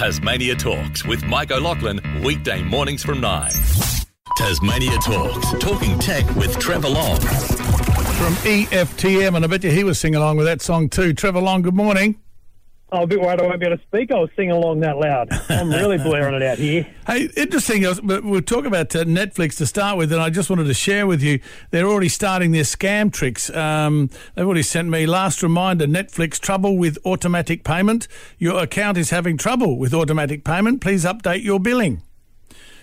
Tasmania Talks with Mike O'Loughlin, weekday mornings from 9. Tasmania Talks, talking tech with Trevor Long. From EFTM, and I bet you he was singing along with that song too. Trevor Long, good morning. I'm a bit worried I won't be able to speak. I was singing along that loud. I'm really blaring it out here. Hey, interesting. But we'll talk about uh, Netflix to start with, and I just wanted to share with you they're already starting their scam tricks. Um, they've already sent me last reminder: Netflix trouble with automatic payment. Your account is having trouble with automatic payment. Please update your billing.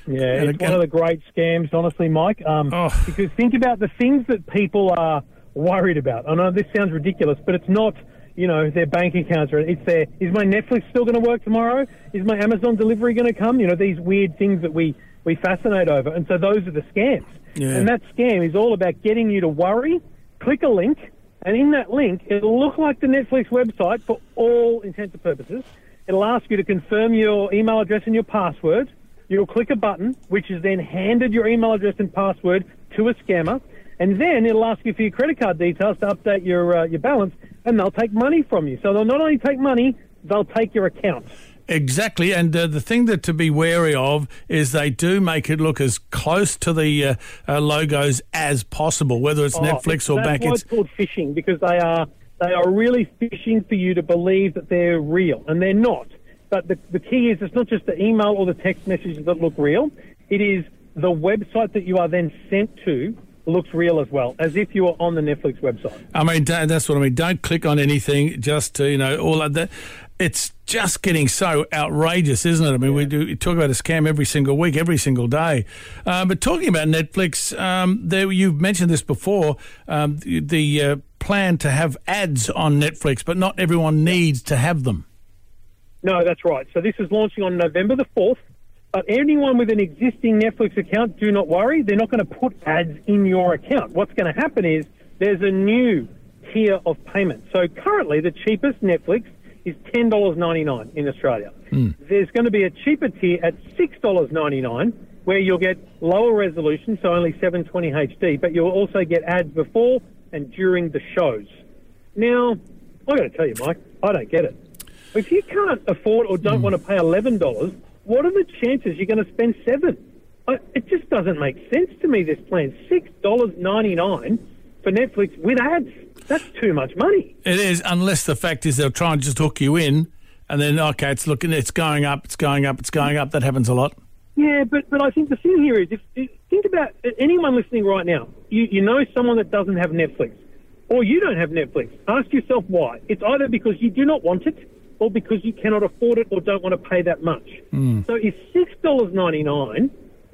Yeah, it's one of the great scams, honestly, Mike. Um, Oh. Because think about the things that people are worried about. I know this sounds ridiculous, but it's not, you know, their bank accounts. Or it's their, is my Netflix still going to work tomorrow? Is my Amazon delivery going to come? You know, these weird things that we, we fascinate over. And so those are the scams. Yeah. And that scam is all about getting you to worry, click a link, and in that link, it'll look like the Netflix website for all intents and purposes. It'll ask you to confirm your email address and your password. You'll click a button, which is then handed your email address and password to a scammer, and then it'll ask you for your credit card details to update your uh, your balance, and they'll take money from you. So they'll not only take money, they'll take your account. Exactly, and uh, the thing that to be wary of is they do make it look as close to the uh, uh, logos as possible, whether it's Oh, Netflix or that's bank. Why It's it's called phishing because they are they are really phishing for you to believe that they're real, and they're not. But the, the key is it's not just the email or the text messages that look real. It is the website that you are then sent to looks real as well, as if you were on the Netflix website. I mean, that's what I mean. Don't click on anything. Just to, you know, all of that. It's just getting so outrageous, isn't it? I mean, we do we talk about a scam every single week, every single day. Uh, but talking about Netflix, um, there you've mentioned this before. Um, the the uh, plan to have ads on Netflix, but not everyone needs to have them. No, that's right. So this is launching on November the 4th. But anyone with an existing Netflix account, do not worry. They're not going to put ads in your account. What's going to happen is there's a new tier of payment. So currently, the cheapest Netflix is $10.99 in Australia. Hmm. There's going to be a cheaper tier at $6.99 where you'll get lower resolution, so only 720 HD, but you'll also get ads before and during the shows. Now, I got to tell you, Mike, I don't get it. If you can't afford or don't hmm. want to pay eleven dollars, what are the chances you're going to spend seven? I, it just doesn't make sense to me. This plan, six dollars ninety nine for Netflix with ads. That's too much money. It is, unless the fact is they'll try and just hook you in, and then okay, it's looking, it's going up, it's going up, it's going up. That happens a lot. Yeah, but but I think the thing here is, if, if think about uh, anyone listening right now. You you know someone that doesn't have Netflix, or you don't have Netflix. Ask yourself why. It's either because you do not want it, or because you cannot afford it, or don't want to pay that much. So is six dollars ninety nine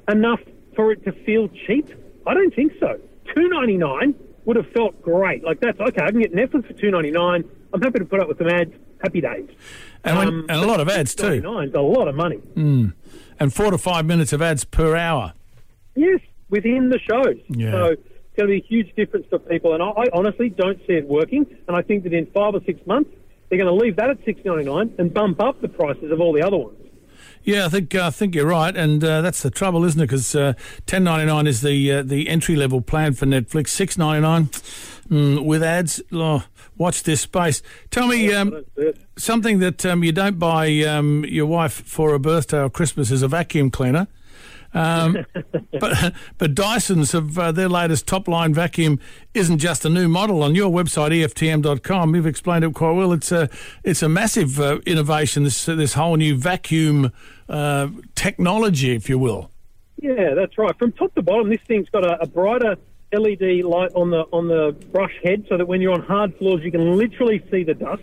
enough for it to feel cheap? I don't think so. Two ninety nine would have felt great. Like that's okay. I can get Netflix for two ninety nine. I'm happy to put up with some ads. Happy days. And, when, Um, and a lot of ads too, a lot of money. and four to five minutes of ads per hour. Yes, within the shows. Yeah. So it's going to be a huge difference for people, and I, I honestly don't see it working. And I think that in five or six months, they're going to leave that at six ninety nine and bump up the prices of all the other ones. Yeah, I think uh, I think you're right, and uh, that's the trouble, isn't it? Because uh, ten ninety nine is the uh, the entry level plan for Netflix. Six ninety nine mm, with ads. Oh, watch this space. Tell me um, don't see it. something that um, you don't buy um, your wife for a birthday or Christmas is a vacuum cleaner. Um, but but Dyson's have uh, their latest top line vacuum isn't just a new model on your website EFTM.com. You've explained it quite well. It's a it's a massive uh, innovation. This this whole new vacuum uh, technology, if you will. Yeah, that's right. From top to bottom, this thing's got a, a brighter LED light on the on the brush head, so that when you're on hard floors, you can literally see the dust.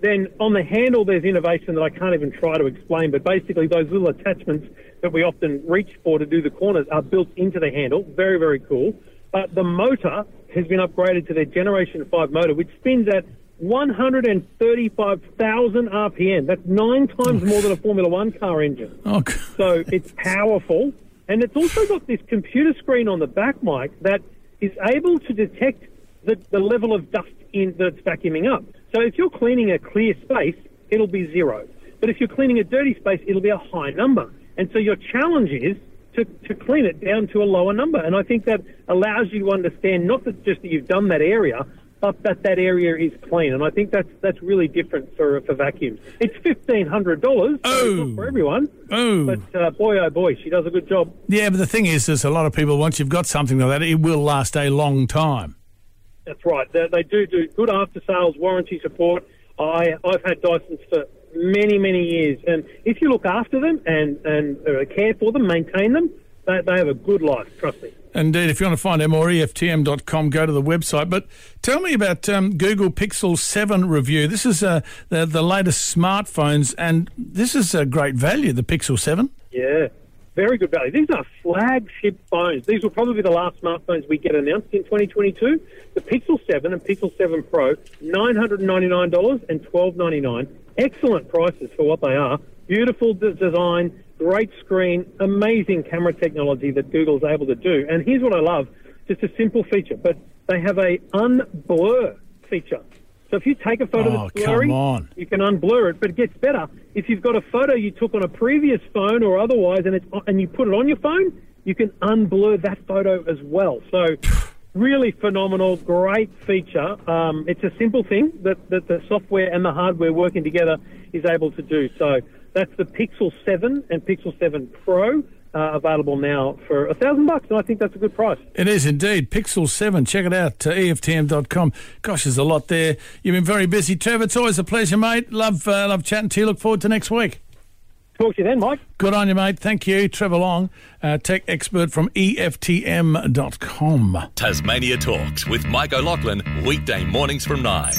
Then on the handle, there's innovation that I can't even try to explain. But basically, those little attachments that we often reach for to do the corners are built into the handle. Very, very cool. But the motor has been upgraded to their Generation 5 motor, which spins at 135,000 RPM. That's nine times more than a Formula One car engine. Oh, So it's powerful. And it's also got this computer screen on the back, Mike, that is able to detect the, the level of dust in that's vacuuming up. So if you're cleaning a clear space, it'll be zero. But if you're cleaning a dirty space, it'll be a high number. And so your challenge is to, to clean it down to a lower number. And I think that allows you to understand not that just that you've done that area, but that that area is clean. And I think that's that's really different for for vacuums. It's fifteen hundred dollars Oh. for everyone, Oh, but uh, boy oh boy, she does a good job. yeah, but the thing is, there's a lot of people, once you've got something like that, it will last a long time. That's right. They, they do do good after sales warranty support. I I've had Dysons for many many years, and if you look after them and and uh, care for them, maintain them, they, they have a good life. Trust me. Indeed, if you want to find out more, EFTM.com, go to the website. But tell me about um, Google Pixel 7 review. This is uh, the, the latest smartphones, and this is a great value, the Pixel 7. Yeah, very good value. These are flagship phones. These will probably be the last smartphones we get announced in 2022. The Pixel 7 and Pixel 7 Pro, $999 and 1299. Excellent prices for what they are. Beautiful design, great screen, amazing camera technology that Google's able to do. And here's what I love, just a simple feature, but they have a unblur feature. So if you take a photo Oh, that's blurry, you can unblur it, but it gets better. If you've got a photo you took on a previous phone or otherwise, and it's and you put it on your phone, you can unblur that photo as well. So, really phenomenal, great feature. Um, it's a simple thing that, that the software and the hardware working together is able to do. So that's the Pixel 7 and Pixel 7 Pro. Uh, available now for a thousand bucks, and I think that's a good price. It is indeed. Pixel 7. Check it out, uh, EFTM.com. Gosh, there's a lot there. You've been very busy, Trevor. It's always a pleasure, mate. Love, uh, love chatting to you. Look forward to next week. Talk to you then, Mike. Good on you, mate. Thank you. Trevor Long, uh, tech expert from EFTM.com. Tasmania Talks with Mike O'Loughlin, weekday mornings from 9.